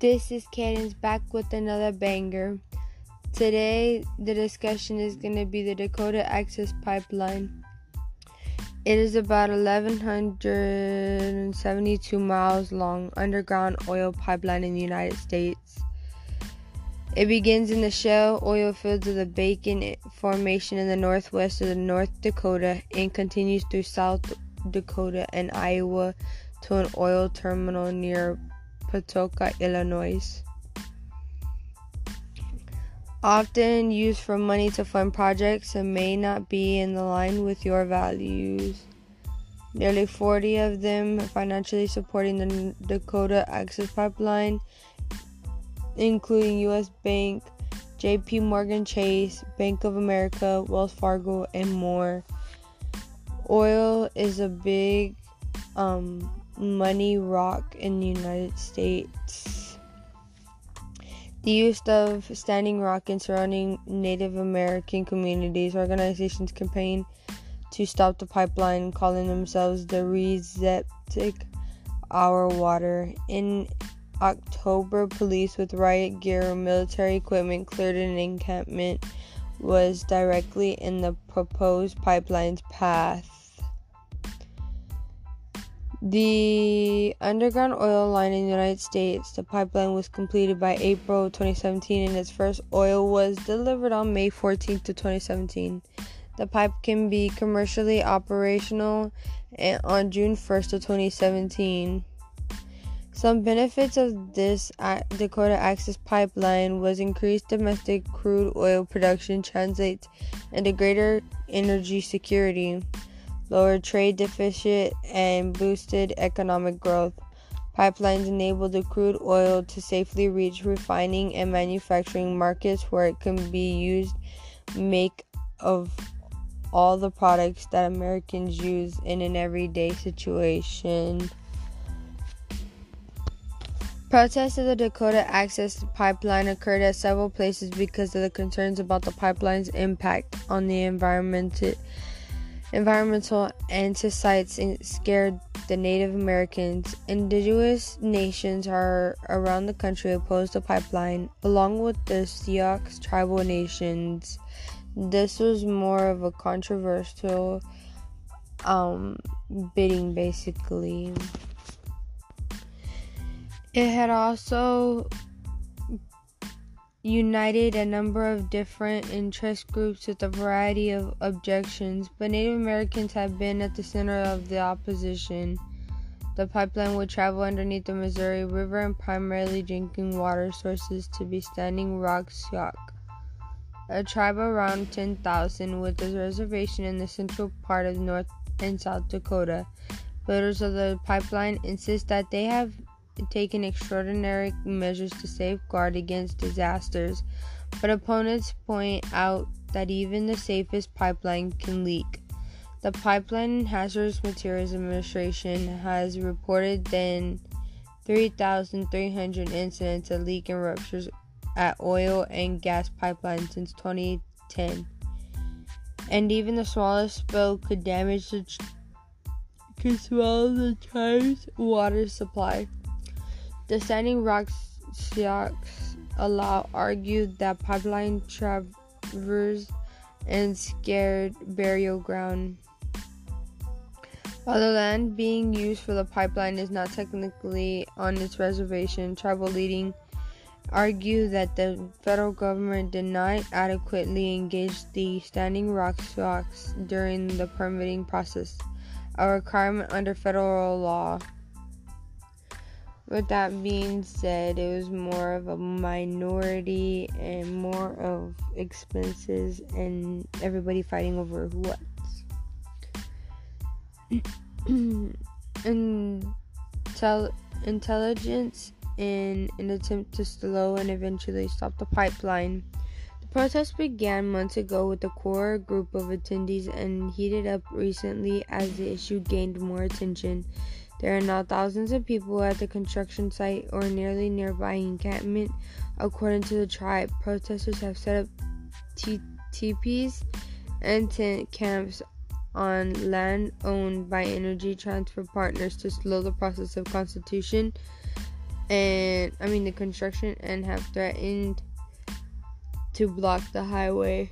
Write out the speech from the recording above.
This is Cadence back with another banger. Today, the discussion is going to be the Dakota Access Pipeline. It is about 1,172 miles long underground oil pipeline in the United States. It begins in the shale oil fields of the Bakken Formation in the northwest of North Dakota and continues through South Dakota and Iowa to an oil terminal near Patoka, Illinois. Often used for money to fund projects and may not be in the line with your values. Nearly 40 of them financially supporting the Dakota Access Pipeline, including U.S. Bank, JP Morgan Chase, Bank of America, Wells Fargo, and more. Oil is a big um, money rock in the United States. The use of Standing Rock and surrounding Native American communities organizations campaign to stop the pipeline, calling themselves the ReZpect Our Water. In October, police with riot gear and military equipment cleared an encampment was directly in the proposed pipeline's path. The underground oil line in the United States, the pipeline was completed by April 2017 and its first oil was delivered on May 14, 2017. The pipe can be commercially operational eh, on June 1st, 2017. Some benefits of this Dakota Access Pipeline was increased domestic crude oil production translates into greater energy security lowered trade deficit, and boosted economic growth. Pipelines enable the crude oil to safely reach refining and manufacturing markets where it can be used make of all the products that Americans use in an everyday situation. Protests of the Dakota Access Pipeline occurred at several places because of the concerns about the pipeline's impact on the environment environmental anticides scared the Native Americans. Indigenous nations are around the country opposed the pipeline, along with the Sioux tribal nations. This was more of a controversial um, bidding, basically. It had also united a number of different interest groups with a variety of objections, but Native Americans have been at the center of the opposition. The pipeline would travel underneath the Missouri River and primarily drinking water sources to be Standing Rock Sioux, a tribe around 10,000 with a reservation in the central part of North and South Dakota. Builders of the pipeline insist that they have taken extraordinary measures to safeguard against disasters, but opponents point out that even the safest pipeline can leak. The Pipeline and Hazardous Materials Administration has reported then 3,300 incidents of leak and ruptures at oil and gas pipelines since 2010. And even the smallest spill could damage the could swallow the tribe's water supply. The Standing Rock Sioux allow argued that pipeline traversed and scared burial ground. While the land being used for the pipeline is not technically on its reservation, tribal leading argue that the federal government did not adequately engage the Standing Rock Sioux during the permitting process, a requirement under federal law. With that being said, it was more of a minority and more of expenses and everybody fighting over what. Intel- intelligence in an attempt to slow and eventually stop the pipeline. The protest began months ago with a core group of attendees and heated up recently as the issue gained more attention. There are now thousands of people at the construction site or nearly nearby encampment. According to the tribe, protesters have set up teepees and tent camps on land owned by Energy Transfer Partners to slow the process of constitution and I mean the construction and have threatened to block the highway.